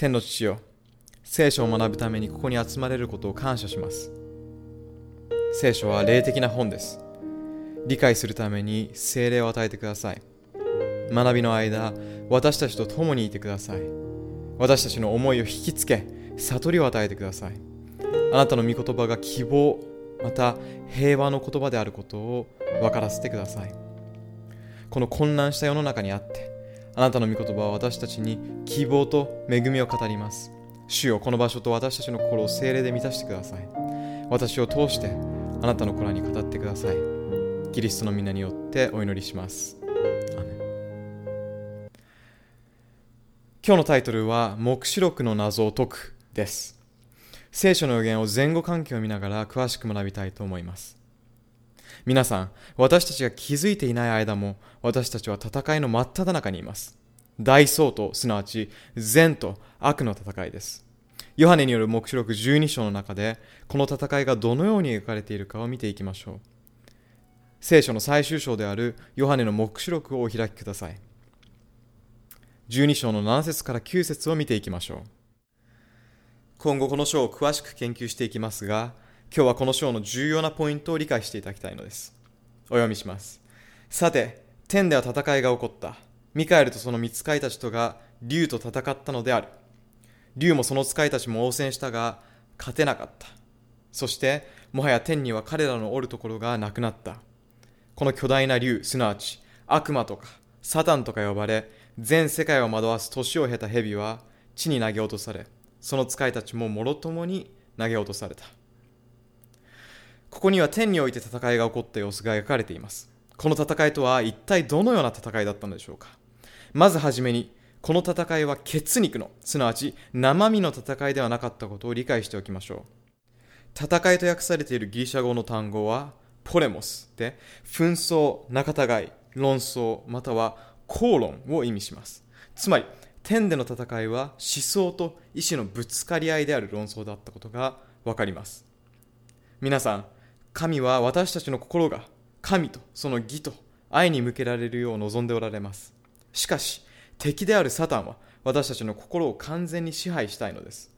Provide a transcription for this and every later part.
天の父よ聖書を学ぶためにここに集まれることを感謝します。聖書は霊的な本です。理解するために精霊を与えてください。学びの間私たちと共にいてください。私たちの思いを引きつけ悟りを与えてください。あなたの御言葉が希望また平和の言葉であることを分からせてください。この混乱した世の中にあってあなたの御言葉は私たちに希望と恵みを語ります。主よこの場所と私たちの心を精霊で満たしてください。私を通してあなたの子らに語ってください。キリストの皆によってお祈りします。今日のタイトルは黙示録の謎を解くです。聖書の予言を前後関係を見ながら詳しく学びたいと思います。皆さん、私たちが気づいていない間も、私たちは戦いの真っ只中にいます。大相当、すなわち善と悪の戦いです。ヨハネによる黙示録12章の中で、この戦いがどのように描かれているかを見ていきましょう。聖書の最終章であるヨハネの黙示録をお開きください。12章の7節から9節を見ていきましょう。今後この章を詳しく研究していきますが、今日はこの章の重要なポイントを理解していただきたいのです。お読みします。さて、天では戦いが起こった。ミカエルとその見使いたちとが竜と戦ったのである。竜もその使いたちも応戦したが、勝てなかった。そして、もはや天には彼らのおるところがなくなった。この巨大な竜、すなわち悪魔とかサタンとか呼ばれ、全世界を惑わす年を経た蛇は地に投げ落とされ、その使いたちももろともに投げ落とされたここには天において戦いが起こった様子が描かれています。この戦いとは一体どのような戦いだったのでしょうか。まずはじめにこの戦いは血肉のすなわち生身の戦いではなかったことを理解しておきましょう。戦いと訳されているギリシャ語の単語はポレモスで紛争仲違い論争または口論を意味します。つまり天での戦いは思想と意志のぶつかり合いである論争だったことが分かります。皆さん神は私たちの心が神とその義と愛に向けられるよう望んでおられます。しかし敵であるサタンは私たちの心を完全に支配したいのです。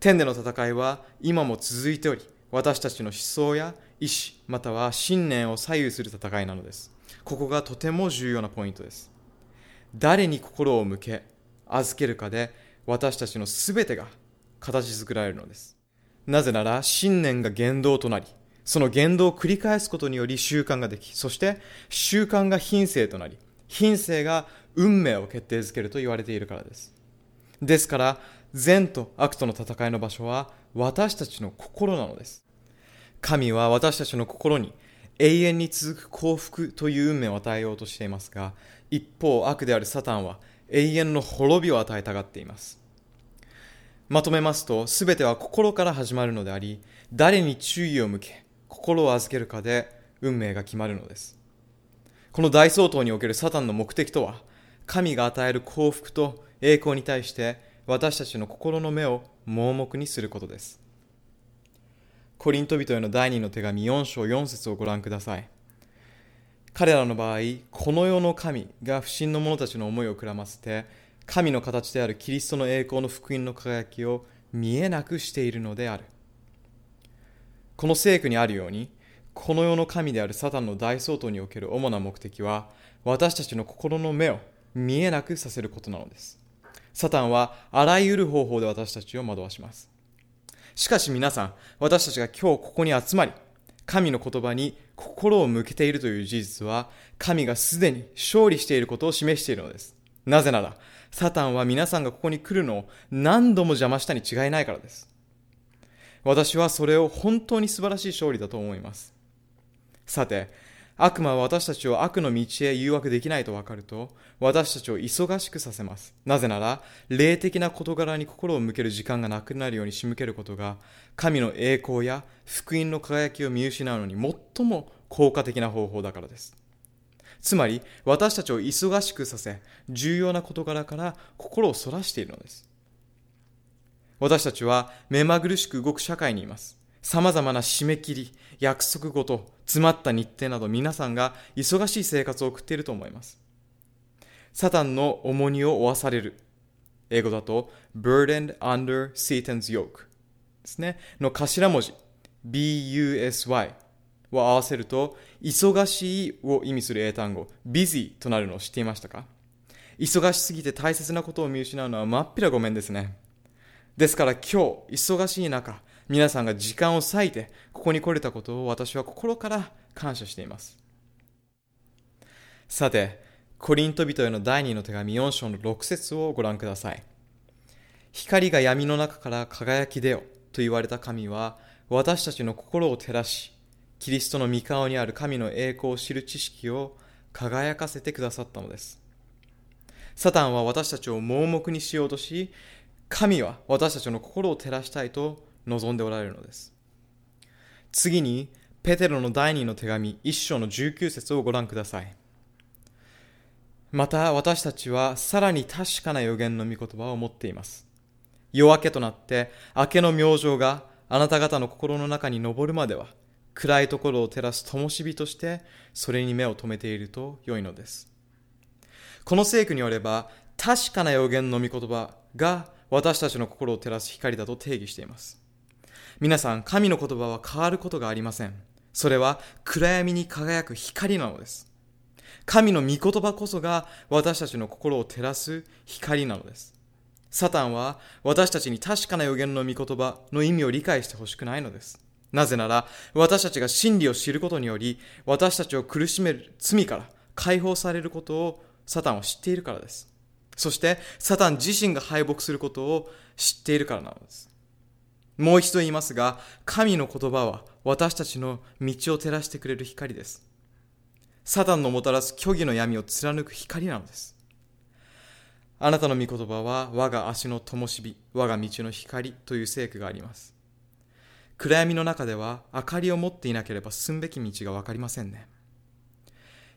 天での戦いは今も続いており私たちの思想や意志または信念を左右する戦いなのです。ここがとても重要なポイントです。誰に心を向け預けるかで私たちの全てが形作られるのです。なぜなら信念が言動となりその言動を繰り返すことにより習慣ができそして習慣が品性となり品性が運命を決定づけると言われているからです。ですから善と悪との戦いの場所は私たちの心なのです。神は私たちの心に永遠に続く幸福という運命を与えようとしていますが一方悪であるサタンは永遠の滅びを与えたがっています。まとめますと全ては心から始まるのであり誰に注意を向け心を預けるかで運命が決まるのです。この大総統におけるサタンの目的とは神が与える幸福と栄光に対して私たちの心の目を盲目にすることです。コリント人への第2の手紙4章4節をご覧ください。彼らの場合、この世の神が不信の者たちの思いをくらませて、神の形であるキリストの栄光の福音の輝きを見えなくしているのである。この聖句にあるように、この世の神であるサタンの大総統における主な目的は、私たちの心の目を見えなくさせることなのです。サタンはあらゆる方法で私たちを惑わします。しかし皆さん、私たちが今日ここに集まり、神の言葉に心を向けているという事実は、神がすでに勝利していることを示しているのです。なぜなら、サタンは皆さんがここに来るのを何度も邪魔したに違いないからです。私はそれを本当に素晴らしい勝利だと思います。さて、悪魔は私たちを悪の道へ誘惑できないと分かると、私たちを忙しくさせます。なぜなら、霊的な事柄に心を向ける時間がなくなるように仕向けることが、神の栄光や福音の輝きを見失うのに最も効果的な方法だからです。つまり、私たちを忙しくさせ、重要な事柄から心をそらしているのです。私たちは目まぐるしく動く社会にいます。様々な締め切り、約束事、詰まった日程など皆さんが忙しい生活を送っていると思います。サタンの重荷を負わされる。英語だと burdened under Satan's yoke ですね。の頭文字 busy を合わせると忙しいを意味する英単語 busy となるのを知っていましたか？忙しすぎて大切なことを見失うのはまっぴらごめんですね。ですから今日、忙しい中、皆さんが時間を割いてここに来れたことを私は心から感謝しています。さて、コリント人への第2の手紙4章の6節をご覧ください。光が闇の中から輝き出よと言われた神は私たちの心を照らし、キリストの御顔にある神の栄光を知る知識を輝かせてくださったのです。サタンは私たちを盲目にしようとし、神は私たちの心を照らしたいと望んでおられるのです。次に、ペテロの第二の手紙1章の19節をご覧ください。また私たちはさらに確かな予言の御言葉を持っています。夜明けとなって明けの明星があなた方の心の中に昇るまでは暗いところを照らす灯火としてそれに目を留めていると良いのです。この聖句によれば確かな予言の御言葉が私たちの心を照らす光だと定義しています。皆さん、神の言葉は変わることがありません。それは暗闇に輝く光なのです。神の御言葉こそが私たちの心を照らす光なのです。サタンは私たちに確かな予言の御言葉の意味を理解してほしくないのです。なぜなら私たちが真理を知ることにより私たちを苦しめる罪から解放されることをサタンは知っているからです。そしてサタン自身が敗北することを知っているからなのです。もう一度言いますが、神の言葉は私たちの道を照らしてくれる光です。サタンのもたらす虚偽の闇を貫く光なのです。あなたの御言葉は我が足の灯火、我が道の光という聖句があります。暗闇の中では明かりを持っていなければ進むべき道がわかりませんね。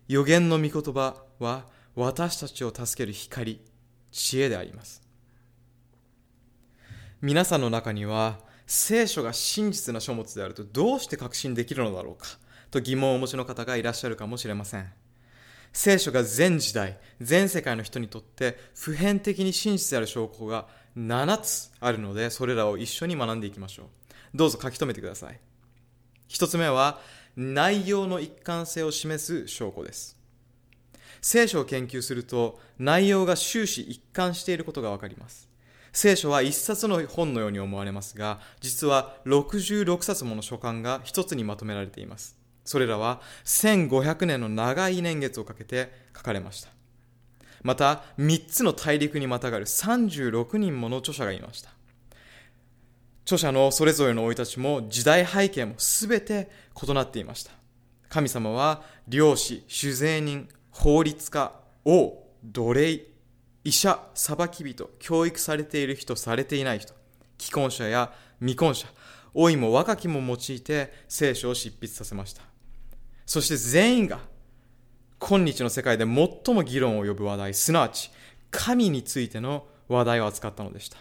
予言の御言葉は私たちを助ける光、知恵であります。皆さんの中には聖書が真実な書物であるとどうして確信できるのだろうかと疑問をお持ちの方がいらっしゃるかもしれません。聖書が全時代、全世界の人にとって普遍的に真実である証拠が7つあるので、それらを一緒に学んでいきましょう。どうぞ書き留めてください。一つ目は、内容の一貫性を示す証拠です。聖書を研究すると、内容が終始一貫していることがわかります。聖書は一冊の本のように思われますが、実は66冊もの書簡が一つにまとめられています。それらは1500年の長い年月をかけて書かれました。また、3つの大陸にまたがる36人もの著者がいました。著者のそれぞれの生い立ちも時代背景も全て異なっていました。神様は漁師、酒税人、法律家、王、奴隷、医者、裁き人、教育されている人、されていない人、既婚者や未婚者、老いも若きも用いて聖書を執筆させました。そして全員が今日の世界で最も議論を呼ぶ話題、すなわち神についての話題を扱ったのでした。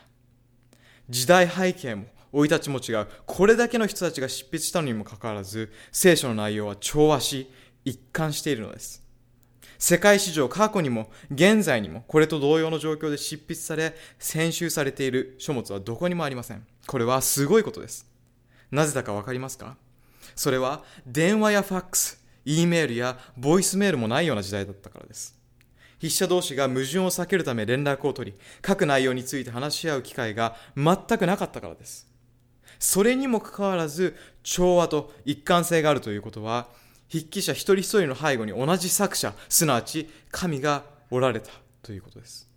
時代背景も生い立ちも違う。これだけの人たちが執筆したのにもかかわらず、聖書の内容は調和し、一貫しているのです。世界史上過去にも現在にもこれと同様の状況で執筆され、編集されている書物はどこにもありません。これはすごいことです。なぜだかわかりますか？それは電話やファックス、E メールやボイスメールもないような時代だったからです。筆者同士が矛盾を避けるため連絡を取り、書く内容について話し合う機会が全くなかったからです。それにもかかわらず、調和と一貫性があるということは、筆記者一人一人の背後に同じ作者、すなわち神がおられたということです。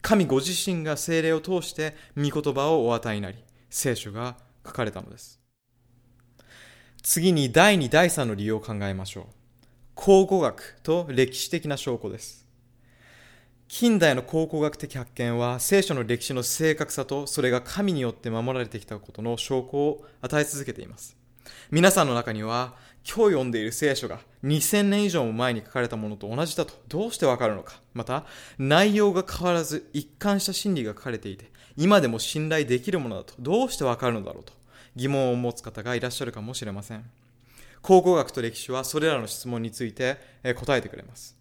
神ご自身が精霊を通して御言葉をお与えになり、聖書が書かれたのです。次に第2、第3の理由を考えましょう。考古学と歴史的な証拠です。近代の考古学的発見は聖書の歴史の正確さとそれが神によって守られてきたことの証拠を与え続けています。皆さんの中には今日読んでいる聖書が2000年以上も前に書かれたものと同じだとどうしてわかるのかまた内容が変わらず一貫した真理が書かれていて今でも信頼できるものだとどうしてわかるのだろうと疑問を持つ方がいらっしゃるかもしれません。考古学と歴史はそれらの質問について答えてくれます。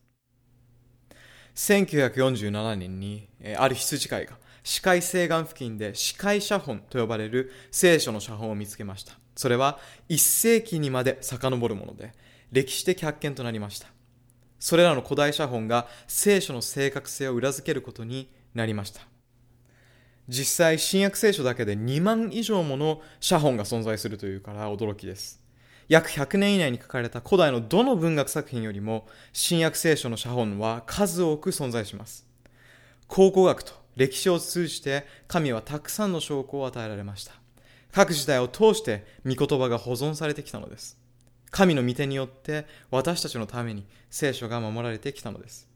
1947年にある羊飼いが視界西岸付近で視界写本と呼ばれる聖書の写本を見つけました。それは1世紀にまで遡るもので、歴史的発見となりました。それらの古代写本が聖書の正確性を裏付けることになりました。実際、新約聖書だけで2万以上もの写本が存在するというから驚きです。約100年以内に書かれた古代のどの文学作品よりも、新約聖書の写本は数多く存在します。考古学と歴史を通じて神はたくさんの証拠を与えられました。各時代を通して御言葉が保存されてきたのです。神の御手によって私たちのために聖書が守られてきたのです。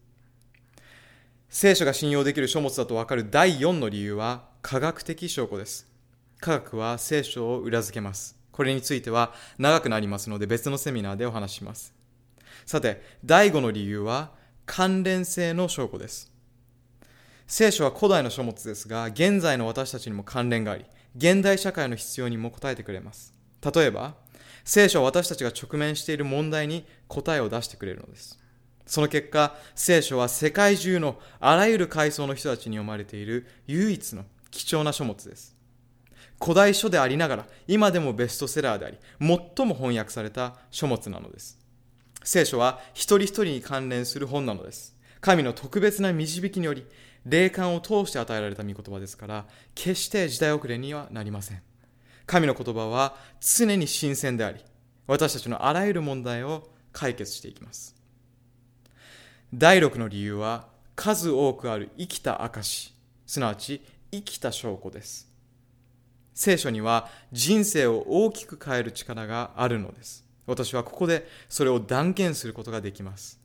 聖書が信用できる書物だとわかる第4の理由は科学的証拠です。科学は聖書を裏付けます。これについては長くなりますので別のセミナーでお話します。さて、第5の理由は関連性の証拠です。聖書は古代の書物ですが、現在の私たちにも関連があり、現代社会の必要にも応えてくれます。例えば、聖書は私たちが直面している問題に答えを出してくれるのです。その結果、聖書は世界中のあらゆる階層の人たちに読まれている唯一の貴重な書物です。古代書でありながら、今でもベストセラーであり、最も翻訳された書物なのです。聖書は一人一人に関連する本なのです。神の特別な導きにより、霊感を通して与えられた御言葉ですから、決して時代遅れにはなりません。神の言葉は常に新鮮であり、私たちのあらゆる問題を解決していきます。第6の理由は数多くある生きた証すなわち生きた証拠です聖書には人生を大きく変える力があるのです私はここでそれを断言することができます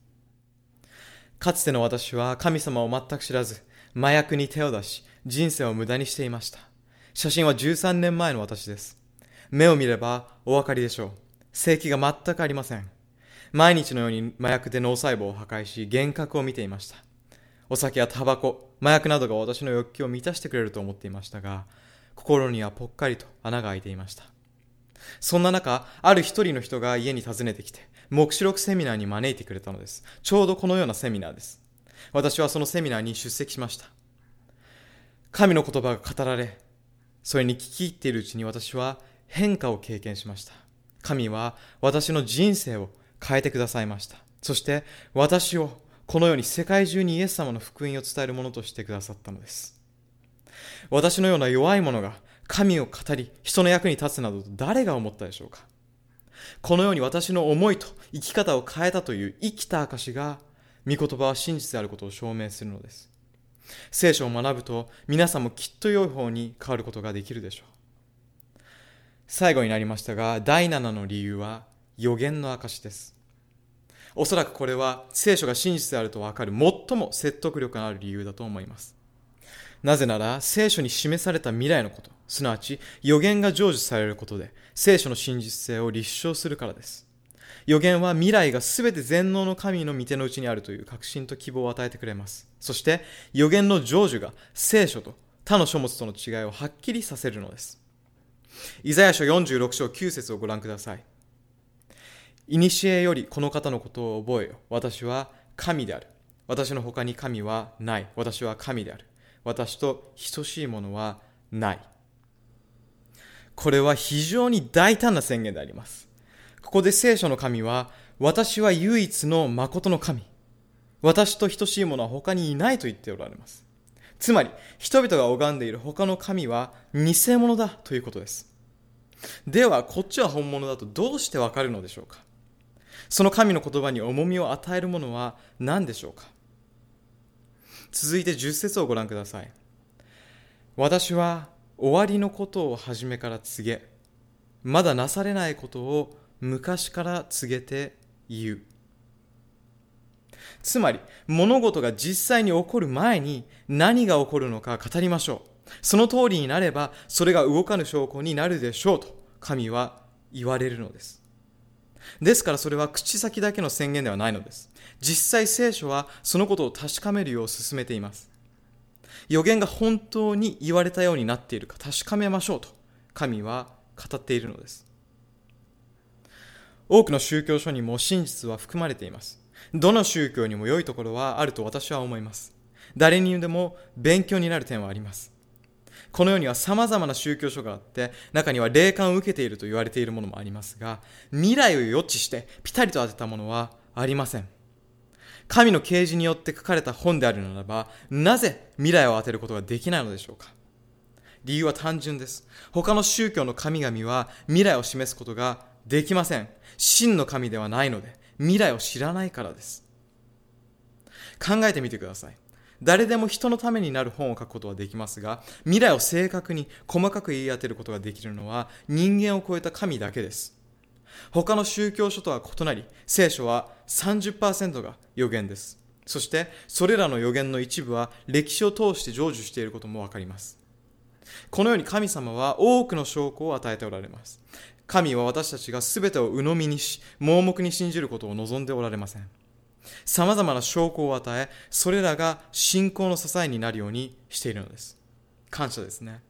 かつての私は神様を全く知らず麻薬に手を出し人生を無駄にしていました写真は13年前の私です目を見ればお分かりでしょう正気が全くありません毎日のように麻薬で脳細胞を破壊し、幻覚を見ていました。お酒やタバコ、麻薬などが私の欲求を満たしてくれると思っていましたが、心にはぽっかりと穴が開いていました。そんな中、ある一人の人が家に訪ねてきて、目視録セミナーに招いてくれたのです。ちょうどこのようなセミナーです。私はそのセミナーに出席しました。神の言葉が語られ、それに聞き入っているうちに私は変化を経験しました。神は私の人生を変えてくださいました。そして私をこのように世界中にイエス様の福音を伝えるものとしてくださったのです。私のような弱い者が神を語り人の役に立つなどと誰が思ったでしょうかこのように私の思いと生き方を変えたという生きた証が御言葉は真実であることを証明するのです。聖書を学ぶと皆さんもきっと良い方に変わることができるでしょう。最後になりましたが、第7の理由は予言の証です。おそらくこれは聖書が真実であるとわかる最も説得力のある理由だと思います。なぜなら聖書に示された未来のこと、すなわち予言が成就されることで聖書の真実性を立証するからです。予言は未来が全て全能の神の御手の内にあるという確信と希望を与えてくれます。そして予言の成就が聖書と他の書物との違いをはっきりさせるのです。イザヤ書46章9節をご覧ください。いにしえよりこの方のことを覚えよ。私は神である。私の他に神はない。私は神である。私と等しいものはない。これは非常に大胆な宣言であります。ここで聖書の神は、私は唯一の誠の神。私と等しいものは他にいないと言っておられます。つまり、人々が拝んでいる他の神は偽物だということです。では、こっちは本物だとどうしてわかるのでしょうかその神の言葉に重みを与えるものは何でしょうか続いて10節をご覧ください私は終わりのことを初めから告げまだなされないことを昔から告げて言うつまり物事が実際に起こる前に何が起こるのか語りましょうその通りになればそれが動かぬ証拠になるでしょうと神は言われるのですですからそれは口先だけの宣言ではないのです。実際聖書はそのことを確かめるよう進めています。予言が本当に言われたようになっているか確かめましょうと神は語っているのです。多くの宗教書にも真実は含まれています。どの宗教にも良いところはあると私は思います。誰にでも勉強になる点はあります。この世には様々な宗教書があって、中には霊感を受けていると言われているものもありますが、未来を予知してピタリと当てたものはありません。神の啓示によって書かれた本であるならば、なぜ未来を当てることができないのでしょうか理由は単純です。他の宗教の神々は未来を示すことができません。真の神ではないので、未来を知らないからです。考えてみてください。誰でも人のためになる本を書くことはできますが、未来を正確に細かく言い当てることができるのは人間を超えた神だけです。他の宗教書とは異なり、聖書は30%が予言です。そして、それらの予言の一部は歴史を通して成就していることもわかります。このように神様は多くの証拠を与えておられます。神は私たちが全てを鵜呑みにし、盲目に信じることを望んでおられません。様々な証拠を与え、それらが信仰の支えになるようにしているのです。感謝ですね。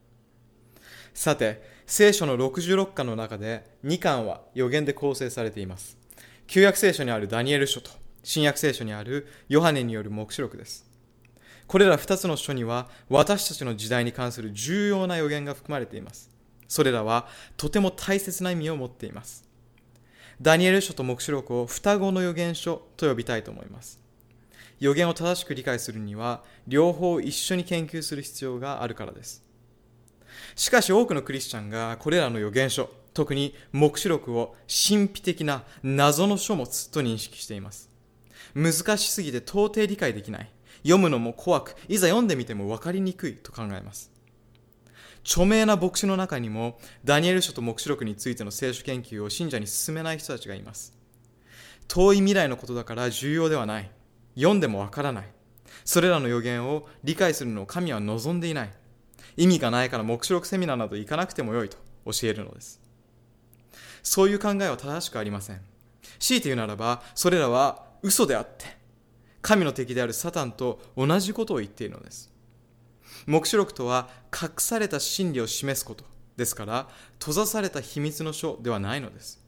さて、聖書の66巻の中で2巻は予言で構成されています。旧約聖書にあるダニエル書と新約聖書にあるヨハネによる黙示録です。これら2つの書には私たちの時代に関する重要な予言が含まれています。それらはとても大切な意味を持っています。ダニエル書と黙示録を双子の予言書と呼びたいと思います。予言を正しく理解するには両方一緒に研究する必要があるからです。しかし多くのクリスチャンがこれらの予言書、特に黙示録を神秘的な謎の書物と認識しています。難しすぎて到底理解できない。読むのも怖く、いざ読んでみても分かりにくいと考えます。著名な牧師の中にも、ダニエル書と黙示録についての聖書研究を信者に進めない人たちがいます。遠い未来のことだから重要ではない。読んでもわからない。それらの予言を理解するのを神は望んでいない。意味がないから黙示録セミナーなど行かなくてもよいと教えるのです。そういう考えは正しくありません。強いて言うならば、それらは嘘であって、神の敵であるサタンと同じことを言っているのです。黙示録とは隠された真理を示すことですから閉ざされた秘密の書ではないのです。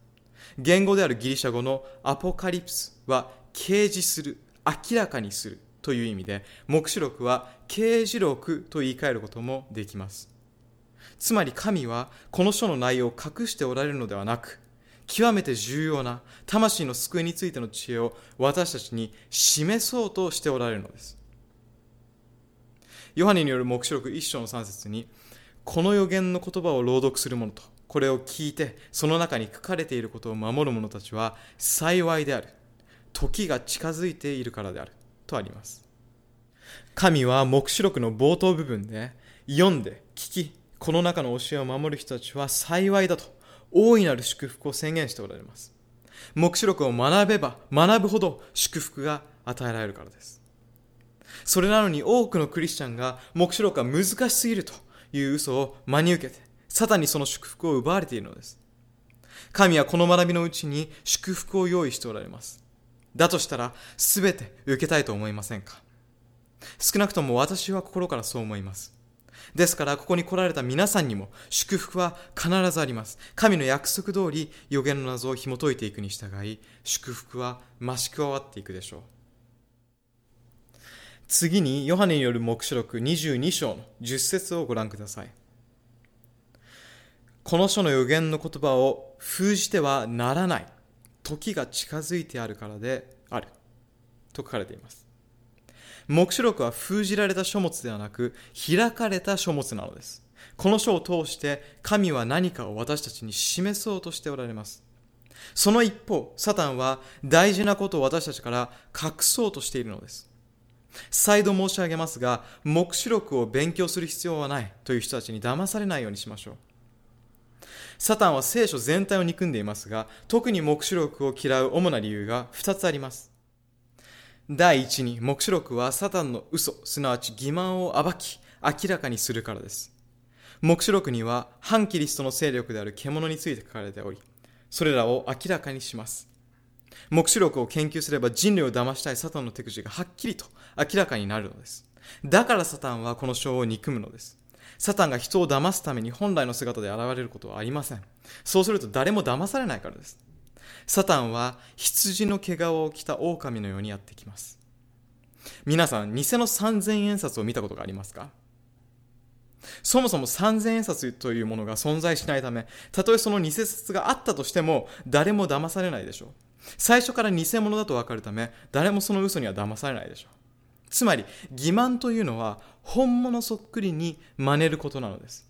言語であるギリシャ語のアポカリプスは掲示する明らかにするという意味で黙示録は掲示録と言い換えることもできます。つまり神はこの書の内容を隠しておられるのではなく極めて重要な魂の救いについての知恵を私たちに示そうとしておられるのです。ヨハネによる黙示録一章の3節に、この予言の言葉を朗読する者と、これを聞いて、その中に書かれていることを守る者たちは幸いである。時が近づいているからである。とあります。神は黙示録の冒頭部分で、読んで、聞き、この中の教えを守る人たちは幸いだと、大いなる祝福を宣言しておられます。黙示録を学べば学ぶほど祝福が与えられるからです。それなのに多くのクリスチャンが黙示録は難しすぎるという嘘を真に受けて、サタンにその祝福を奪われているのです。神はこの学びのうちに祝福を用意しておられます。だとしたら、すべて受けたいと思いませんか？少なくとも私は心からそう思います。ですから、ここに来られた皆さんにも祝福は必ずあります。神の約束通り予言の謎を紐解いていくに従い、祝福は増し加わっていくでしょう。次にヨハネによる黙示録22章の10節をご覧ください。この書の予言の言葉を封じてはならない時が近づいてあるからであると書かれています。黙示録は封じられた書物ではなく開かれた書物なのです。この書を通して神は何かを私たちに示そうとしておられます。その一方、サタンは大事なことを私たちから隠そうとしているのです。再度申し上げますが、黙示録を勉強する必要はないという人たちに騙されないようにしましょう。サタンは聖書全体を憎んでいますが、特に黙示録を嫌う主な理由が2つあります。第一に、黙示録はサタンの嘘、すなわち欺瞞を暴き、明らかにするからです。黙示録には反キリストの勢力である獣について書かれており、それらを明らかにします。黙示録を研究すれば人類を騙したいサタンの手口がはっきりと明らかになるのです。だからサタンはこの章を憎むのです。サタンが人を騙すために本来の姿で現れることはありません。そうすると誰も騙されないからです。サタンは羊の毛皮を着た狼のようにやってきます。皆さん、偽の3000円札を見たことがありますか？そもそも3000円札というものが存在しないため、たとえその偽札があったとしても、誰も騙されないでしょう。最初から偽物だとわかるため、誰もその嘘には騙されないでしょう。つまり、欺瞞というのは、本物そっくりに真似ることなのです。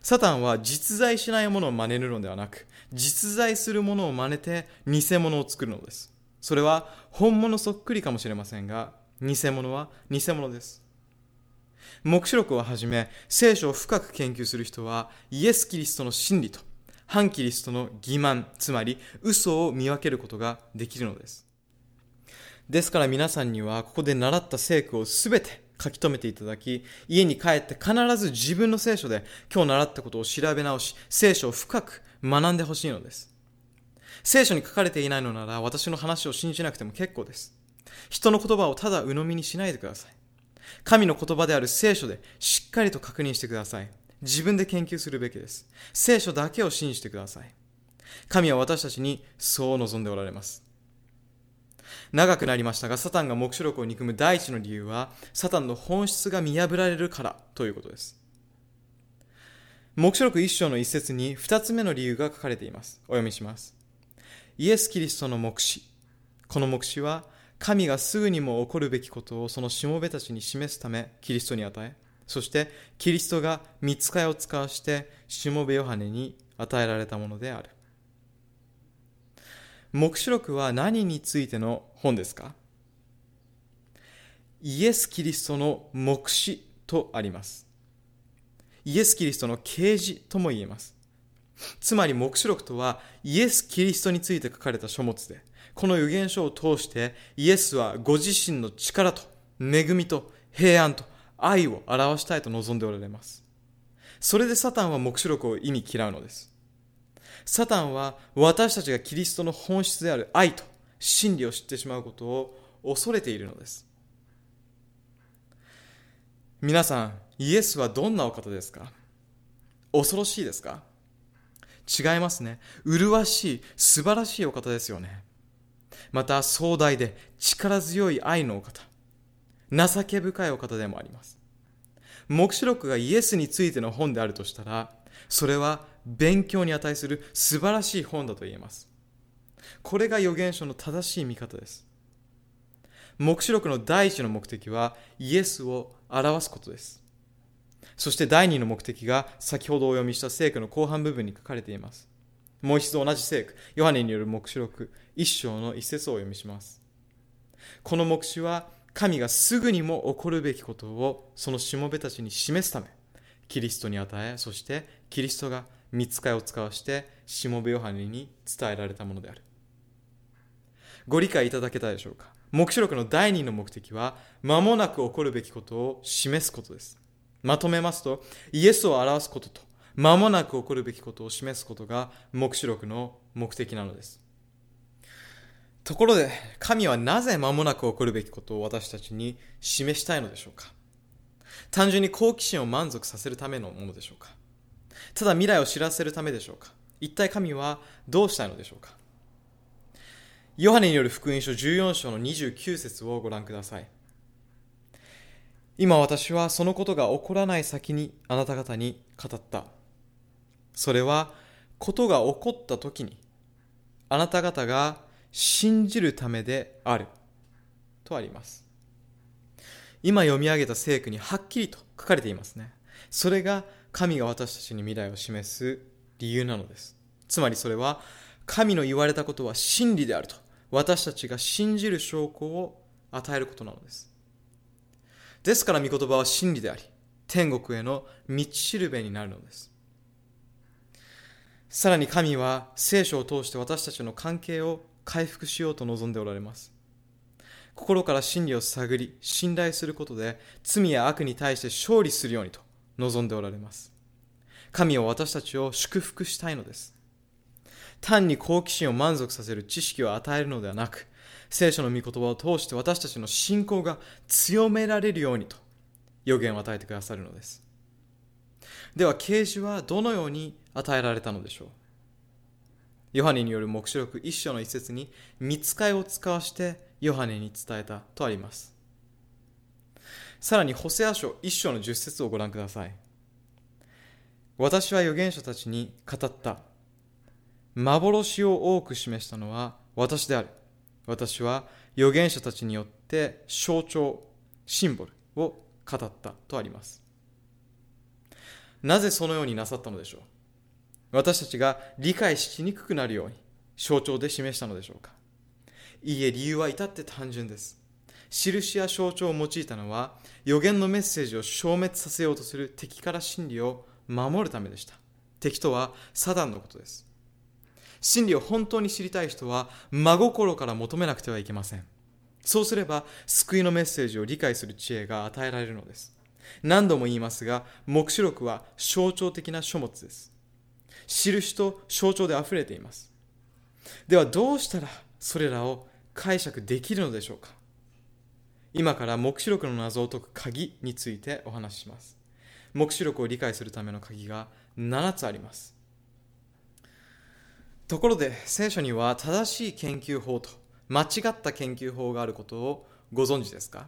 サタンは実在しないものを真似るのではなく、実在するものを真似て偽物を作るのです。それは本物そっくりかもしれませんが、偽物は偽物です。黙示録をはじめ、聖書を深く研究する人は、イエス・キリストの真理と、反キリストの欺瞞、つまり嘘を見分けることができるのです。ですから皆さんには、ここで習った聖句をすべて書き留めていただき、家に帰って必ず自分の聖書で今日習ったことを調べ直し、聖書を深く学んでほしいのです。聖書に書かれていないのなら私の話を信じなくても結構です。人の言葉をただ鵜呑みにしないでください。神の言葉である聖書でしっかりと確認してください。自分で研究するべきです。聖書だけを信じてください。神は私たちにそう望んでおられます。長くなりましたが、サタンが黙示録を憎む第一の理由は、サタンの本質が見破られるからということです。黙示録一章の一節に二つ目の理由が書かれています。お読みします。イエス・キリストの黙示。この黙示は、神がすぐにも起こるべきことをそのしもべたちに示すためキリストに与え、そしてキリストが見つかいを使わしてしもべヨハネに与えられたものである。黙示録は何についての本ですか？イエス・キリストの黙示とあります。イエス・キリストの啓示とも言えます。つまり黙示録とはイエス・キリストについて書かれた書物で、この預言書を通してイエスはご自身の力と恵みと平安と愛を表したいと望んでおられます。それでサタンは黙示録を意味嫌うのです。サタンは私たちがキリストの本質である愛と真理を知ってしまうことを恐れているのです。皆さん、イエスはどんなお方ですか？恐ろしいですか？違いますね。麗しい、素晴らしいお方ですよね。また壮大で力強い愛のお方。情け深いお方でもあります。黙示録がイエスについての本であるとしたら、それは勉強に値する素晴らしい本だと言えます。これが預言書の正しい見方です。黙示録の第一の目的はイエスを表すことです。そして第二の目的が先ほどお読みした聖句の後半部分に書かれています。もう一度同じ聖句、ヨハネによる黙示録一章の一節をお読みします。この黙示は神がすぐにも起こるべきことをそのしもべたちに示すため、キリストに与え、そしてキリストが見つかいを使わしてしもべヨハネに伝えられたものである。ご理解いただけたでしょうか？黙示録の第二の目的は、間もなく起こるべきことを示すことです。まとめますと、イエスを表すことと、間もなく起こるべきことを示すことが黙示録の目的なのです。ところで、神はなぜ間もなく起こるべきことを私たちに示したいのでしょうか？単純に好奇心を満足させるためのものでしょうか？ただ未来を知らせるためでしょうか？一体神はどうしたいのでしょうか？ヨハネによる福音書14章の29節をご覧ください。今私はそのことが起こらない先にあなた方に語った。それは、ことが起こった時に、あなた方が信じるためである。とあります。今読み上げた聖句にはっきりと書かれていますね。それが神が私たちに未来を示す理由なのです。つまりそれは、神の言われたことは真理であると、私たちが信じる証拠を与えることなのです。ですから御言葉は真理であり、天国への道しるべになるのです。さらに神は聖書を通して私たちの関係を回復しようと望んでおられます。心から真理を探り、信頼することで罪や悪に対して勝利するようにと望んでおられます。神は私たちを祝福したいのです。単に好奇心を満足させる知識を与えるのではなく、聖書の御言葉を通して私たちの信仰が強められるようにと予言を与えてくださるのです。では、啓示はどのように与えられたのでしょう？ヨハネによる黙示録一章の一節に、見つかいを使わしてヨハネに伝えたとあります。さらに、ホセア書一章の十節をご覧ください。私は預言者たちに語った。幻を多く示したのは私である。私は預言者たちによって象徴、シンボルを語ったとあります。なぜそのようになさったのでしょう？私たちが理解しにくくなるように象徴で示したのでしょうか。いいえ、理由は至って単純です。印や象徴を用いたのは予言のメッセージを消滅させようとする敵から真理を守るためでした。敵とはサダンのことです。真理を本当に知りたい人は真心から求めなくてはいけません。そうすれば救いのメッセージを理解する知恵が与えられるのです。何度も言いますが黙示録は象徴的な書物です。印と象徴で溢れていますではどうしたらそれらを解釈できるのでしょうか今から黙示録の謎を解く鍵についてお話しします。黙示録を理解するための鍵が7つあります。ところで聖書には正しい研究法と間違った研究法があることをご存知ですか？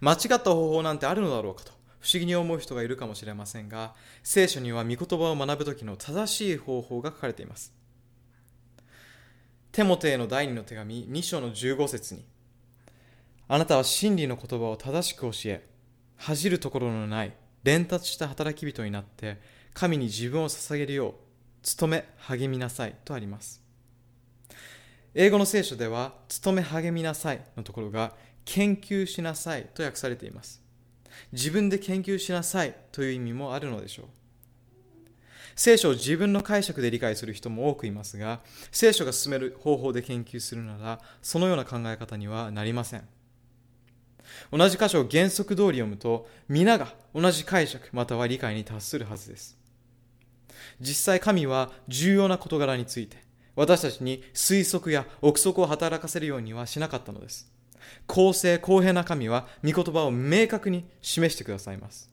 間違った方法なんてあるのだろうかと不思議に思う人がいるかもしれませんが聖書には御言葉を学ぶ時の正しい方法が書かれていますテモテへの第2の手紙2章の15節にあなたは真理の言葉を正しく教え、恥じるところのない伝達した働き人になって、神に自分を捧げるよう、努め励みなさいとあります。英語の聖書では、努め励みなさいのところが、研究しなさいと訳されています。自分で研究しなさいという意味もあるのでしょう。聖書を自分の解釈で理解する人も多くいますが、聖書が進める方法で研究するなら、そのような考え方にはなりません。同じ箇所を原則通り読むと、皆が同じ解釈または理解に達するはずです。実際神は重要な事柄について、私たちに推測や憶測を働かせるようにはしなかったのです。公正公平な神は御言葉を明確に示してくださいます。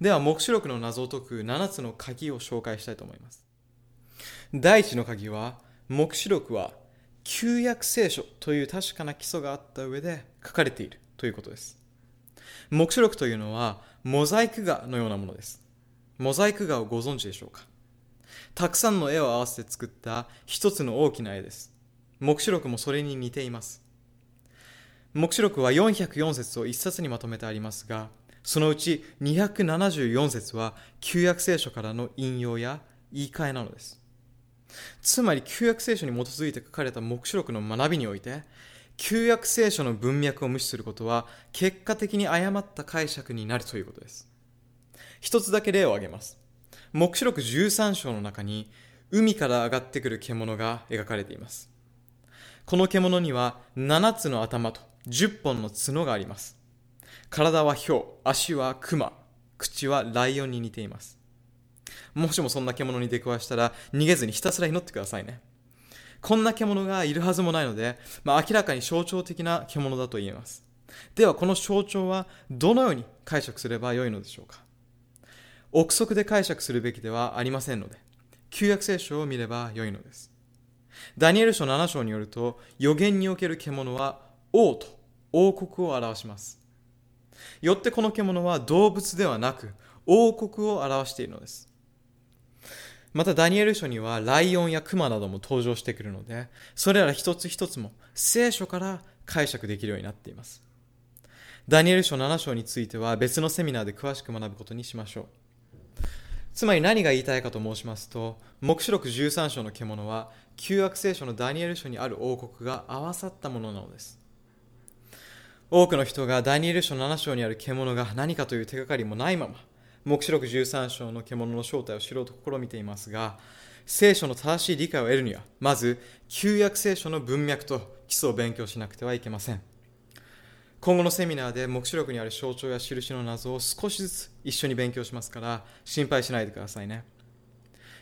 では、黙示録の謎を解く7つの鍵を紹介したいと思います。第一の鍵は、黙示録は旧約聖書という確かな基礎があった上で書かれているということです。黙示録というのはモザイク画のようなものです。モザイク画をご存知でしょうか？たくさんの絵を合わせて作った一つの大きな絵です。黙示録もそれに似ています。黙示録は404節を一冊にまとめてありますが、そのうち274節は旧約聖書からの引用や言い換えなのです。つまり旧約聖書に基づいて書かれた黙示録の学びにおいて旧約聖書の文脈を無視することは結果的に誤った解釈になるということです。一つだけ例を挙げます。黙示録13章の中に海から上がってくる獣が描かれています。この獣には7つの頭と10本の角があります体はヒョウ足はクマ口はライオンに似ていますもしもそんな獣に出くわしたら逃げずにひたすら祈ってくださいね。こんな獣がいるはずもないので、まあ、明らかに象徴的な獣だと言えます。ではこの象徴はどのように解釈すればよいのでしょうか憶測で解釈するべきではありませんので、旧約聖書を見ればよいのです。ダニエル書7章によると、予言における獣は王と王国を表します。よってこの獣は動物ではなく王国を表しているのです。またダニエル書にはライオンやクマなども登場してくるので、それら一つ一つも聖書から解釈できるようになっています。ダニエル書7章については別のセミナーで詳しく学ぶことにしましょう。つまり何が言いたいかと申しますと、黙示録13章の獣は、旧約聖書のダニエル書にある王国が合わさったものなのです。多くの人がダニエル書7章にある獣が何かという手がかりもないまま、黙示録13章の獣の正体を知ろうと試みていますが、聖書の正しい理解を得るには、まず、旧約聖書の文脈と基礎を勉強しなくてはいけません。今後のセミナーで黙示録にある象徴や印の謎を少しずつ一緒に勉強しますから、心配しないでくださいね。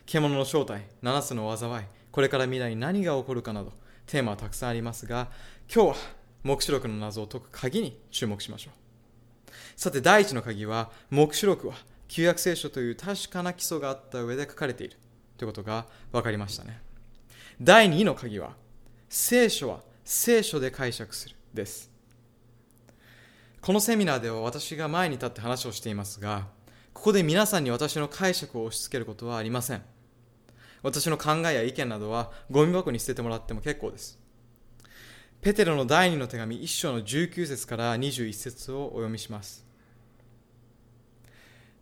獣の正体、7つの災い、これから未来に何が起こるかなど、テーマはたくさんありますが、今日は黙示録の謎を解く鍵に注目しましょう。さて、第一の鍵は、黙示録は旧約聖書という確かな基礎があった上で書かれているということが分かりましたね。第2の鍵は、聖書は聖書で解釈するです。このセミナーでは私が前に立って話をしていますが、ここで皆さんに私の解釈を押し付けることはありません。私の考えや意見などはゴミ箱に捨ててもらっても結構です。ペテロの第二の手紙1章の19節から21節をお読みします。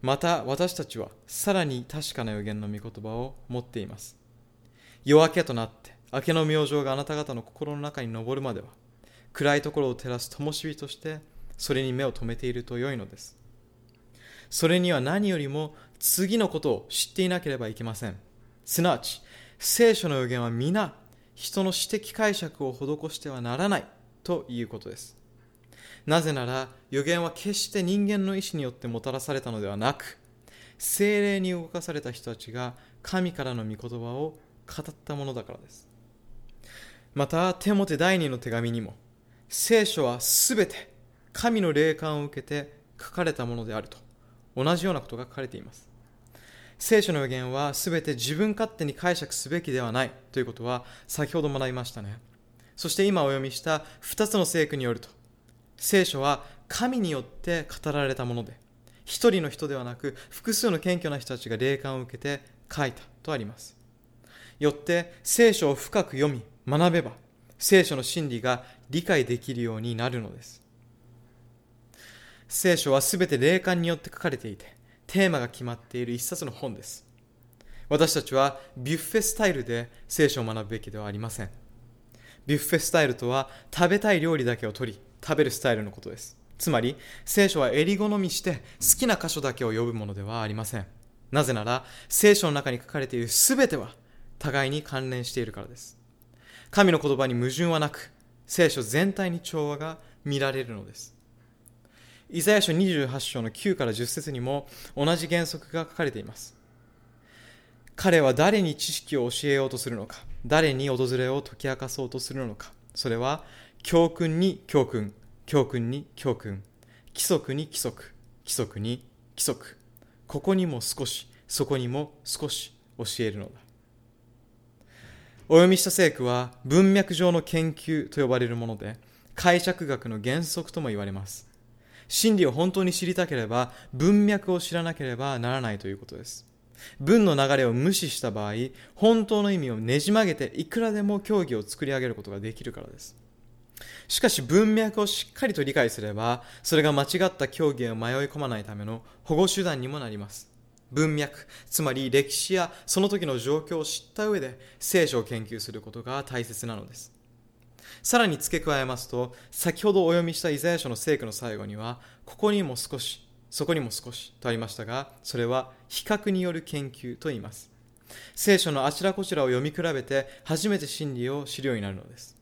また私たちはさらに確かな予言の御言葉を持っています。夜明けとなって明けの明星があなた方の心の中に昇るまでは暗いところを照らす灯火としてそれに目を留めていると良いのです。それには何よりも次のことを知っていなければいけません。すなわち聖書の予言は皆人の私的解釈を施してはならないということです。なぜなら予言は決して人間の意志によってもたらされたのではなく精霊に動かされた人たちが神からの御言葉を語ったものだからです。またテモテ第二の手紙にも聖書はすべて神の霊感を受けて書かれたものであると。同じようなことが書かれています。聖書の予言はすべて自分勝手に解釈すべきではないということは先ほど学びましたね。そして今お読みした2つの聖句によると聖書は神によって語られたもので一人の人ではなく複数の謙虚な人たちが霊感を受けて書いたとあります。よって聖書を深く読み学べば聖書の真理が理解できるようになるのです。聖書はすべて霊感によって書かれていてテーマが決まっている一冊の本です私たちはビュッフェスタイルで聖書を学ぶべきではありませんビュッフェスタイルとは食べたい料理だけを取り食べるスタイルのことです。つまり、聖書は襟好みして好きな箇所だけを呼ぶものではありません。なぜなら、聖書の中に書かれている全ては互いに関連しているからです。神の言葉に矛盾はなく、聖書全体に調和が見られるのです。イザヤ書28章の9から10節にも同じ原則が書かれています。彼は誰に知識を教えようとするのか、誰に訪れを解き明かそうとするのか、それは教訓に教訓、教訓に教訓、規則に規則、規則に規則。ここにも少し、そこにも少し教えるのだ。お読みした聖句は文脈上の研究と呼ばれるもので、解釈学の原則とも言われます。真理を本当に知りたければ、文脈を知らなければならないということです。文の流れを無視した場合、本当の意味をねじ曲げていくらでも教義を作り上げることができるからです。しかし文脈をしっかりと理解すれば、それが間違った教義を迷い込まないための保護手段にもなります。文脈、つまり歴史やその時の状況を知った上で聖書を研究することが大切なのです。さらに付け加えますと、先ほどお読みしたイザヤ書の聖句の最後には、ここにも少し、そこにも少しとありましたが、それは比較による研究と言います。聖書のあちらこちらを読み比べて初めて真理を知るようになるのです。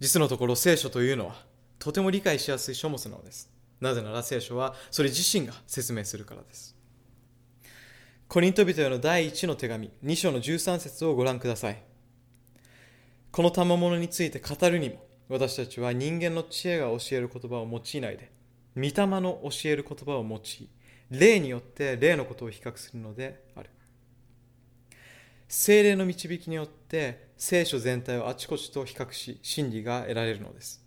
実のところ聖書というのはとても理解しやすい書物なのです。なぜなら聖書はそれ自身が説明するからです。コリント人への第1の手紙、2章の13節をご覧ください。この賜物について語るにも、私たちは人間の知恵が教える言葉を用いないで、御霊の教える言葉を用い、霊によって霊のことを比較するのである。精霊の導きによって聖書全体をあちこちと比較し真理が得られるのです。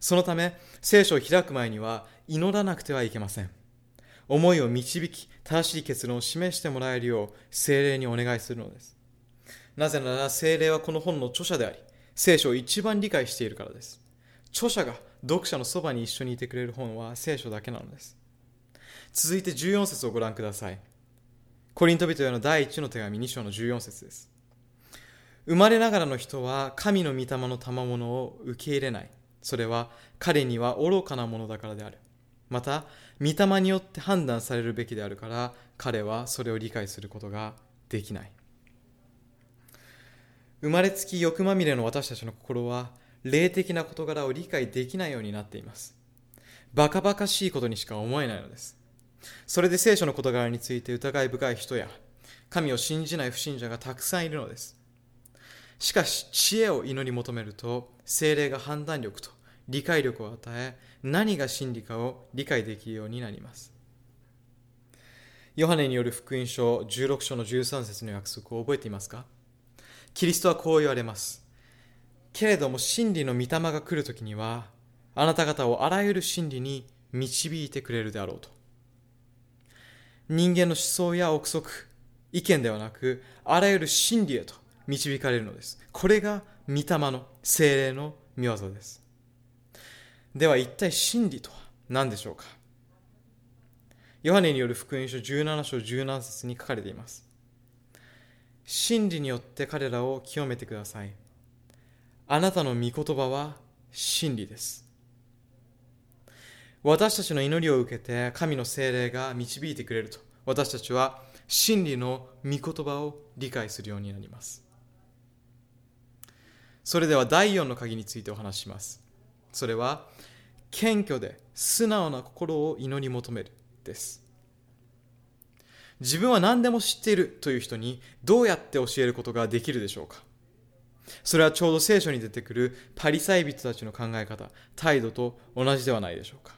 そのため聖書を開く前には祈らなくてはいけません。思いを導き正しい結論を示してもらえるよう精霊にお願いするのです。なぜなら精霊はこの本の著者であり聖書を一番理解しているからです著者が読者のそばに一緒にいてくれる本は聖書だけなのです続いて14節をご覧くださいコリント人への第1の手紙2章の14節です。生まれながらの人は神の御霊の賜物を受け入れない。それは彼には愚かなものだからである。また、御霊によって判断されるべきであるから、彼はそれを理解することができない。生まれつき欲まみれの私たちの心は、霊的な事柄を理解できないようになっています。バカバカしいことにしか思えないのです。それで聖書の事柄について疑い深い人や神を信じない不信者がたくさんいるのです。しかし知恵を祈り求めると精霊が判断力と理解力を与え何が真理かを理解できるようになります。ヨハネによる福音書16章の13節の約束を覚えていますか？キリストはこう言われます。けれども真理の御霊が来るときにはあなた方をあらゆる真理に導いてくれるであろうと。人間の思想や憶測、意見ではなく、あらゆる真理へと導かれるのです。これが御霊の精霊の御業です。では一体真理とは何でしょうか？ヨハネによる福音書17章17節に書かれています。真理によって彼らを清めてください。あなたの御言葉は真理です。私たちの祈りを受けて神の精霊が導いてくれると私たちは真理の御言葉を理解するようになります。それでは第4の鍵についてお話しします。それは謙虚で素直な心を祈り求めるです。自分は何でも知っているという人にどうやって教えることができるでしょうか？それはちょうど聖書に出てくるパリサイ人たちの考え方、態度と同じではないでしょうか？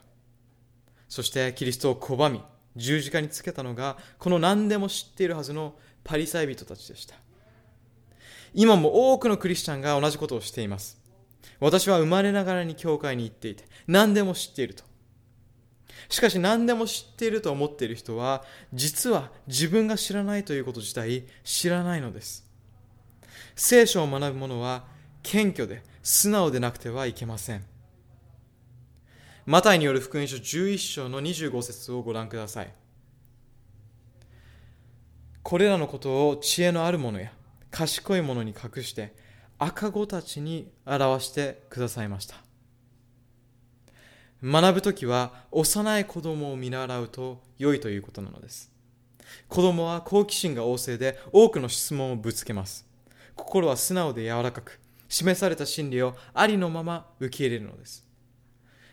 そしてキリストを拒み、十字架につけたのが、この何でも知っているはずのパリサイ人たちでした。今も多くのクリスチャンが同じことをしています。私は生まれながらに教会に行っていて、何でも知っていると。しかし何でも知っていると思っている人は、実は自分が知らないということ自体知らないのです。聖書を学ぶ者は謙虚で素直でなくてはいけません。マタイによる福音書11章の25節をご覧ください。これらのことを知恵のある者や賢い者に隠して赤子たちに表してくださいました。学ぶときは幼い子供を見習うと良いということなのです。子供は好奇心が旺盛で多くの質問をぶつけます。心は素直で柔らかく、示された真理をありのまま受け入れるのです。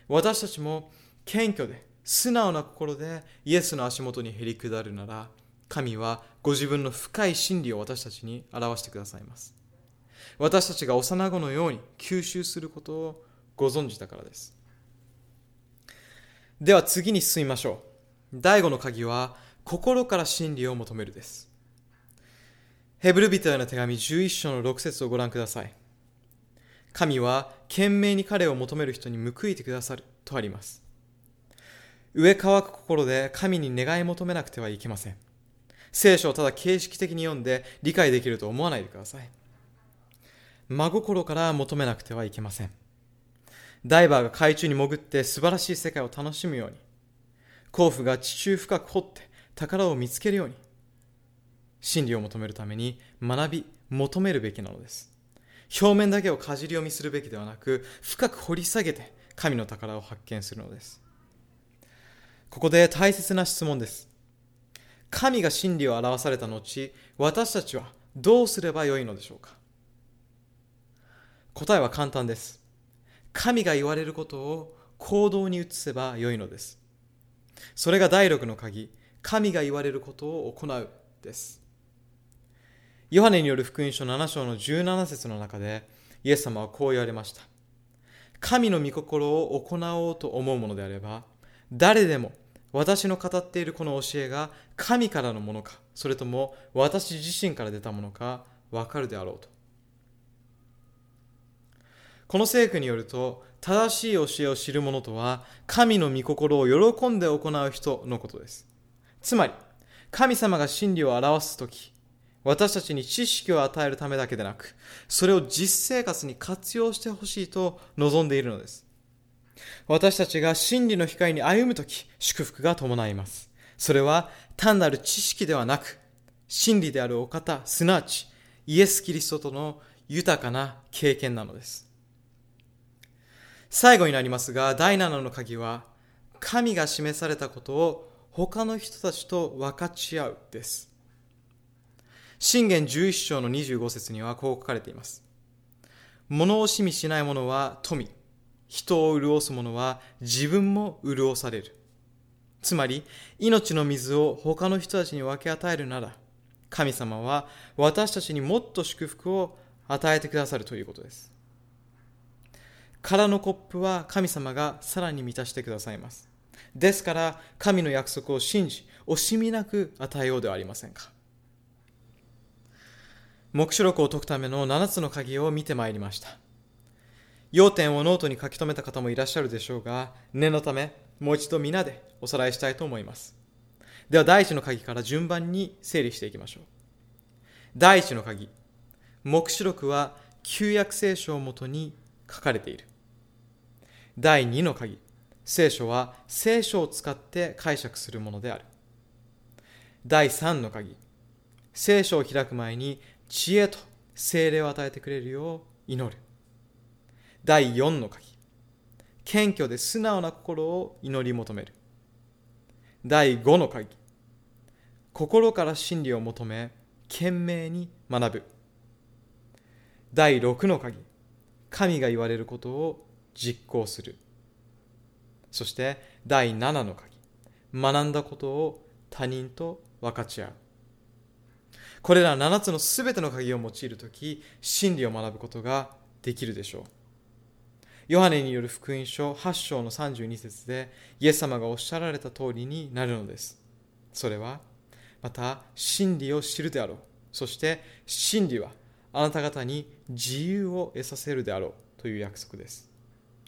私たちも謙虚で素直な心でイエスの足元にへり下るなら神はご自分の深い真理を私たちに表してくださいます私たちが幼子のように吸収することをご存知だからですでは次に進みましょう第5の鍵は心から真理を求めるですヘブル人への手紙11章の6節をご覧ください神は懸命に彼を求める人に報いてくださるとあります。上乾く心で神に願い求めなくてはいけません。聖書をただ形式的に読んで理解できると思わないでください。真心から求めなくてはいけません。ダイバーが海中に潜って素晴らしい世界を楽しむように、甲府が地中深く掘って宝を見つけるように、真理を求めるために学び、求めるべきなのです。表面だけをかじり読みするべきではなく深く掘り下げて神の宝を発見するのです。ここで大切な質問です。神が真理を表された後私たちはどうすればよいのでしょうか？答えは簡単です。神が言われることを行動に移せばよいのですそれが第六の鍵神が言われることを行うですヨハネによる福音書7章の17節の中で、イエス様はこう言われました。神の御心を行おうと思うものであれば、誰でも私の語っているこの教えが神からのものか、それとも私自身から出たものかわかるであろうと。この聖句によると、正しい教えを知る者とは、神の御心を喜んで行う人のことです。つまり、神様が真理を表すとき、私たちに知識を与えるためだけでなく、それを実生活に活用してほしいと望んでいるのです。私たちが真理の光に歩むとき、祝福が伴います。それは単なる知識ではなく、真理であるお方、すなわちイエス・キリストとの豊かな経験なのです。最後になりますが、第7の鍵は、神が示されたことを他の人たちと分かち合うです。信玄11章の25節にはこう書かれています。物惜しみしない者は富、人を潤す者は自分も潤される。つまり、命の水を他の人たちに分け与えるなら、神様は私たちにもっと祝福を与えてくださるということです。空のコップは神様がさらに満たしてくださいます。ですから、神の約束を信じ、惜しみなく与えようではありませんか。目視録を解くための7つの鍵を見てまいりました。要点をノートに書き留めた方もいらっしゃるでしょうが、念のため、もう一度皆でおさらいしたいと思います。では第一の鍵から順番に整理していきましょう。第一の鍵。黙示録は旧約聖書をもとに書かれている。第二の鍵。聖書は聖書を使って解釈するものである。第三の鍵。聖書を開く前に知恵と精霊を与えてくれるよう祈る。第四の鍵。謙虚で素直な心を祈り求める。第5の鍵。心から真理を求め、懸命に学ぶ。第6の鍵。神が言われることを実行する。そして第7の鍵。学んだことを他人と分かち合う。これら7つのすべての鍵を用いるとき、真理を学ぶことができるでしょう。ヨハネによる福音書8章の32節でイエス様がおっしゃられた通りになるのです。それは、また真理を知るであろう。そして真理はあなた方に自由を得させるであろうという約束です。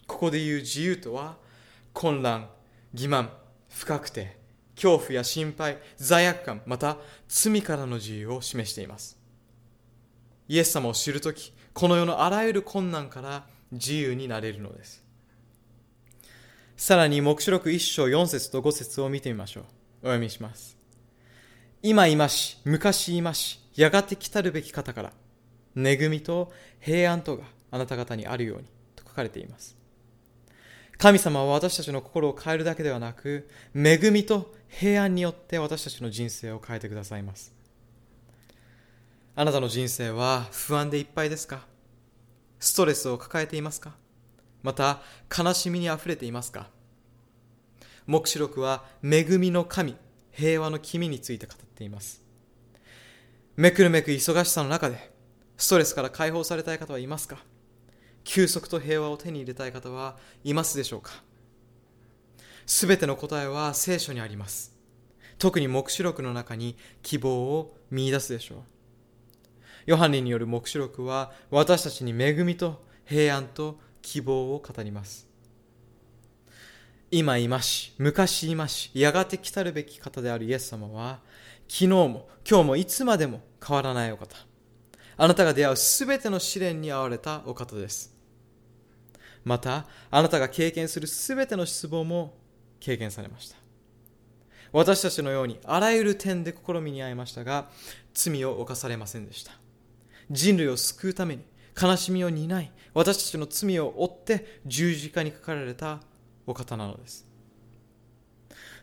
ここで言う自由とは、混乱、欺瞞、不確定、恐怖や心配、罪悪感、また罪からの自由を示しています。イエス様を知るとき、この世のあらゆる困難から自由になれるのです。さらに、黙示録1章4節と5節を見てみましょう。お読みします。今いまし、昔いまし、やがて来たるべき方から、恵みと平安とがあなた方にあるように、と書かれています。神様は私たちの心を変えるだけではなく、恵みと平安によって私たちの人生を変えてくださいます。あなたの人生は不安でいっぱいですか？ストレスを抱えていますか？また、悲しみに溢れていますか？黙示録は、恵みの神、平和の君について語っています。めくるめく忙しさの中で、ストレスから解放されたい方はいますか？休息と平和を手に入れたい方はいますでしょうか？すべての答えは聖書にあります。特に黙示録の中に希望を見出すでしょう。ヨハネによる黙示録は私たちに恵みと平安と希望を語ります。今いまし、昔いまし、やがて来たるべき方であるイエス様は、昨日も今日もいつまでも変わらないお方。あなたが出会うすべての試練に遭われたお方です。また、あなたが経験するすべての失望も経験されました。私たちのようにあらゆる点で試みに遭いましたが、罪を犯されませんでした。人類を救うために悲しみを担い私たちの罪を負って十字架にかかられたお方なのです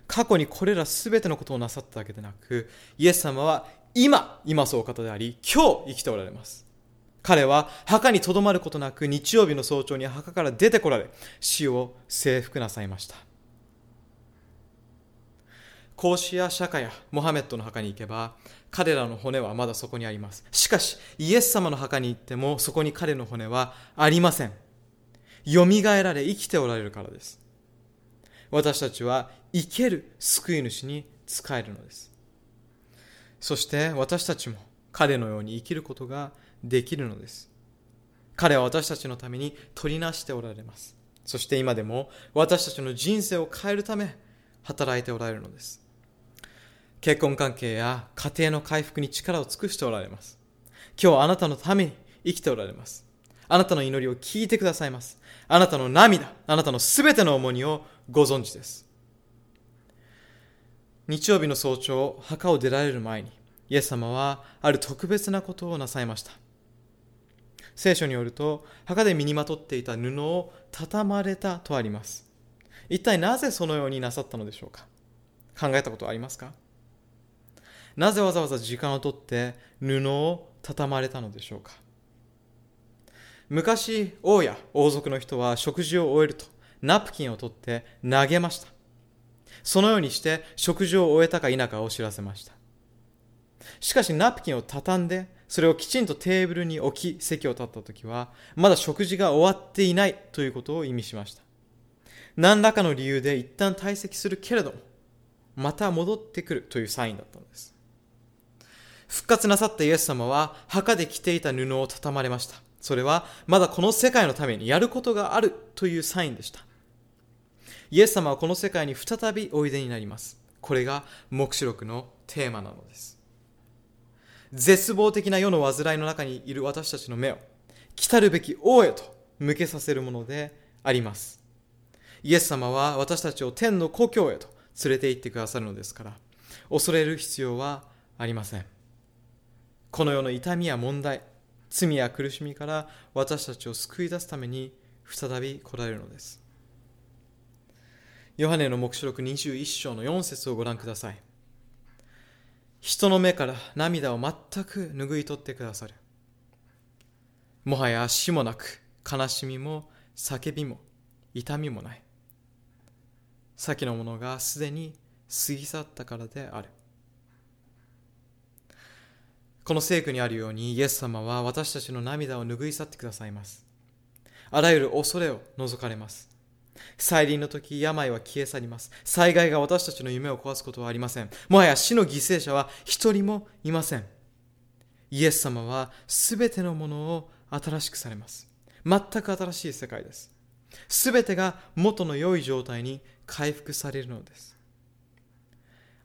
過去にこれら全てのことをなさっただけでなくイエス様は今今そうお方であり今日生きておられます彼は墓にとどまることなく日曜日の早朝に墓から出てこられ死を征服なさいました孔子や釈迦やモハメットの墓に行けば彼らの骨はまだそこにあります。しかし、イエス様の墓に行っても、そこに彼の骨はありません。蘇られ生きておられるからです。私たちは生ける救い主に仕えるのです。そして私たちも彼のように生きることができるのです。彼は私たちのために取りなしておられます。そして今でも私たちの人生を変えるため働いておられるのです。結婚関係や家庭の回復に力を尽くしておられます。今日あなたのために生きておられます。あなたの祈りを聞いてくださいます。あなたの涙、あなたのすべての重荷をご存知です。日曜日の早朝、墓を出られる前に、イエス様はある特別なことをなさいました。聖書によると、墓で身にまとっていた布を畳まれたとあります。一体なぜそのようになさったのでしょうか？考えたことありますか？なぜわざわざ時間をとって布を畳まれたのでしょうか？昔王や王族の人は食事を終えるとナプキンを取って投げましたそのようにして食事を終えたか否かを知らせましたしかしナプキンを畳んでそれをきちんとテーブルに置き席を立った時はまだ食事が終わっていないということを意味しました何らかの理由で一旦退席するけれどもまた戻ってくるというサインだったのです復活なさったイエス様は墓で着ていた布を畳まれました。それはまだこの世界のためにやることがあるというサインでした。イエス様はこの世界に再びおいでになります。これが黙示録のテーマなのです。絶望的な世の煩いの中にいる私たちの目を来るべき王へと向けさせるものであります。イエス様は私たちを天の故郷へと連れて行ってくださるのですから、恐れる必要はありません。この世の痛みや問題、罪や苦しみから私たちを救い出すために再び来られるのです。ヨハネの黙示録21章の4節をご覧ください。人の目から涙を全く拭い取ってくださる。もはや死もなく、悲しみも叫びも痛みもない。先のものがすでに過ぎ去ったからである。この聖句にあるようにイエス様は私たちの涙を拭い去ってくださいます。あらゆる恐れを除かれます。再臨の時、病は消え去ります。災害が私たちの夢を壊すことはありません。もはや死の犠牲者は一人もいません。イエス様はすべてのものを新しくされます。全く新しい世界です。すべてが元の良い状態に回復されるのです。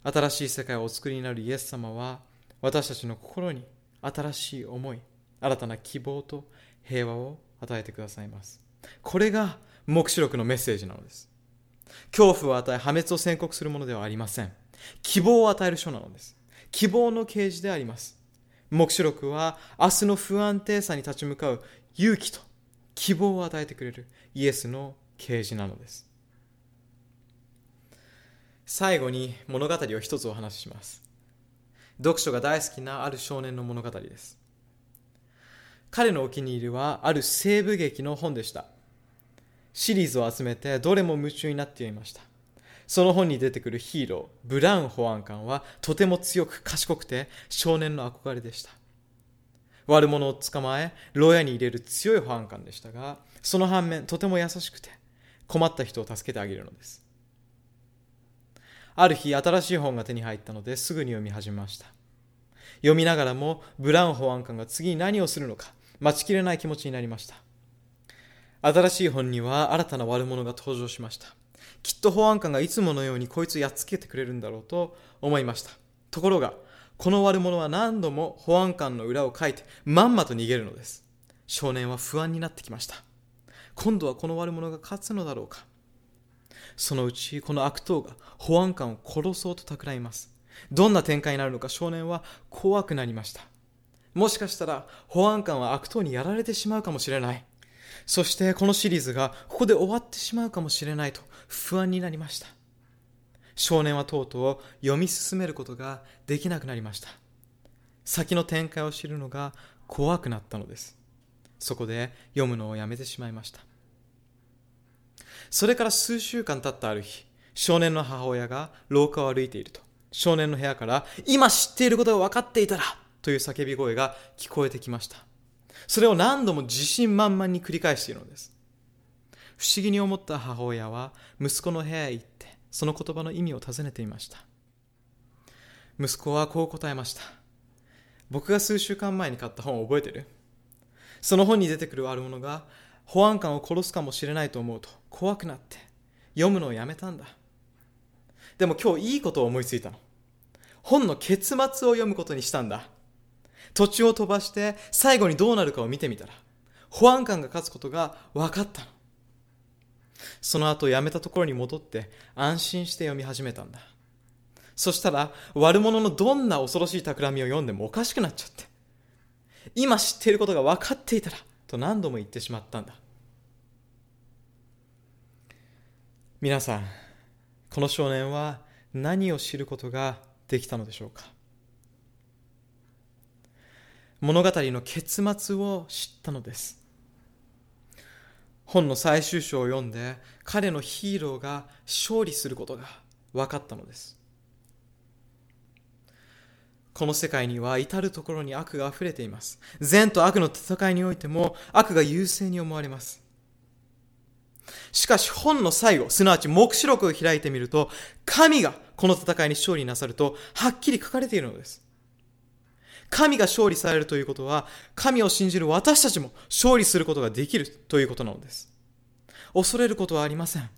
新しい世界をお作りになるイエス様は私たちの心に新しい思い、新たな希望と平和を与えてくださいます。これが黙示録のメッセージなのです。恐怖を与え破滅を宣告するものではありません。希望を与える書なのです。希望の啓示であります。黙示録は明日の不安定さに立ち向かう勇気と希望を与えてくれるイエスの啓示なのです。最後に物語を一つお話しします。読書が大好きなある少年の物語です。彼のお気に入りはある西部劇の本でした。シリーズを集めてどれも夢中になっていました。その本に出てくるヒーロー、ブラウン保安官はとても強く賢くて少年の憧れでした。悪者を捕まえ、牢屋に入れる強い保安官でしたが、その反面とても優しくて困った人を助けてあげるのです。ある日、新しい本が手に入ったのですぐに読み始めました。読みながらも、ブラウン保安官が次に何をするのか、待ちきれない気持ちになりました。新しい本には新たな悪者が登場しました。きっと保安官がいつものようにこいつをやっつけてくれるんだろうと思いました。ところが、この悪者は何度も保安官の裏をかいてまんまと逃げるのです。少年は不安になってきました。今度はこの悪者が勝つのだろうか。そのうちこの悪党が保安官を殺そうと企みます。どんな展開になるのか少年は怖くなりました。もしかしたら保安官は悪党にやられてしまうかもしれない。そしてこのシリーズがここで終わってしまうかもしれないと不安になりました。少年はとうとう読み進めることができなくなりました。先の展開を知るのが怖くなったのです。そこで読むのをやめてしまいました。それから数週間経ったある日、少年の母親が廊下を歩いていると、少年の部屋から今知っていることが分かっていたらという叫び声が聞こえてきました。それを何度も自信満々に繰り返しているのです。不思議に思った母親は息子の部屋へ行ってその言葉の意味を尋ねていました。息子はこう答えました。僕が数週間前に買った本を覚えてる？その本に出てくる悪者が保安官を殺すかもしれないと思うと怖くなって読むのをやめたんだ。でも今日いいことを思いついたの。本の結末を読むことにしたんだ。土地を飛ばして最後にどうなるかを見てみたら、保安官が勝つことが分かったの。その後辞めたところに戻って安心して読み始めたんだ。そしたら悪者のどんな恐ろしい企みを読んでもおかしくなっちゃって。今知っていることが分かっていたらと何度も言ってしまったんだ。皆さん、この少年は何を知ることができたのでしょうか？物語の結末を知ったのです。本の最終章を読んで彼のヒーローが勝利することが分かったのです。この世界には至る所に悪が溢れています。善と悪の戦いにおいても悪が優勢に思われます。しかし本の最後、すなわち目視録を開いてみると、神がこの戦いに勝利なさると、はっきり書かれているのです。神が勝利されるということは、神を信じる私たちも勝利することができるということなのです。恐れることはありません。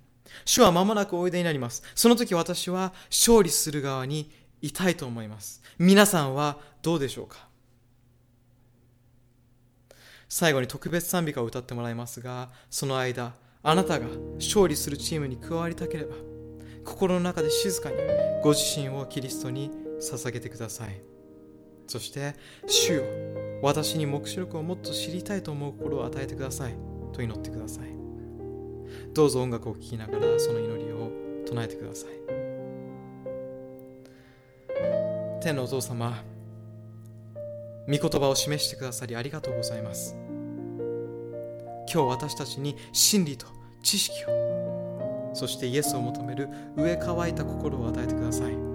主は間もなくおいでになります。その時私は勝利する側にいたいと思います。皆さんはどうでしょうか？最後に特別賛美歌を歌ってもらいますが、その間、あなたが勝利するチームに加わりたければ、心の中で静かにご自身をキリストに捧げてください。そして、主よ、私に黙示録をもっと知りたいと思う心を与えてください。と祈ってください。どうぞ音楽を聴きながらその祈りを唱えてください。天のお父様、御言葉を示してくださりありがとうございます。今日私たちに真理と知識を、そしてイエスを求める上乾いた心を与えてください。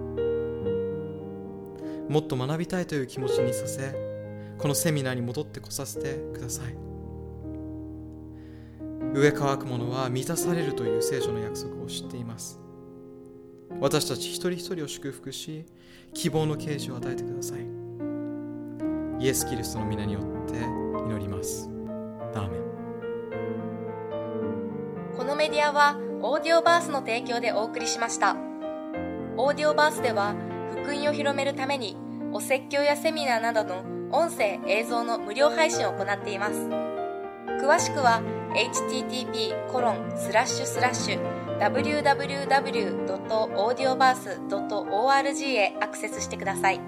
もっと学びたいという気持ちにさせ、このセミナーに戻ってこさせてください。上乾くものは満たされるという聖書の約束を知っています。私たち一人一人を祝福し、希望の啓示を与えてください。イエス・キリストの皆によって祈ります。アーメンこのメディアはオーディオバースの提供でお送りしました。オーディオバースでは福音を広めるためにお説教やセミナーなどの音声映像の無料配信を行っています。詳しくは http コロンスラッシュスラッシュ www.audioverse.org へアクセスしてください。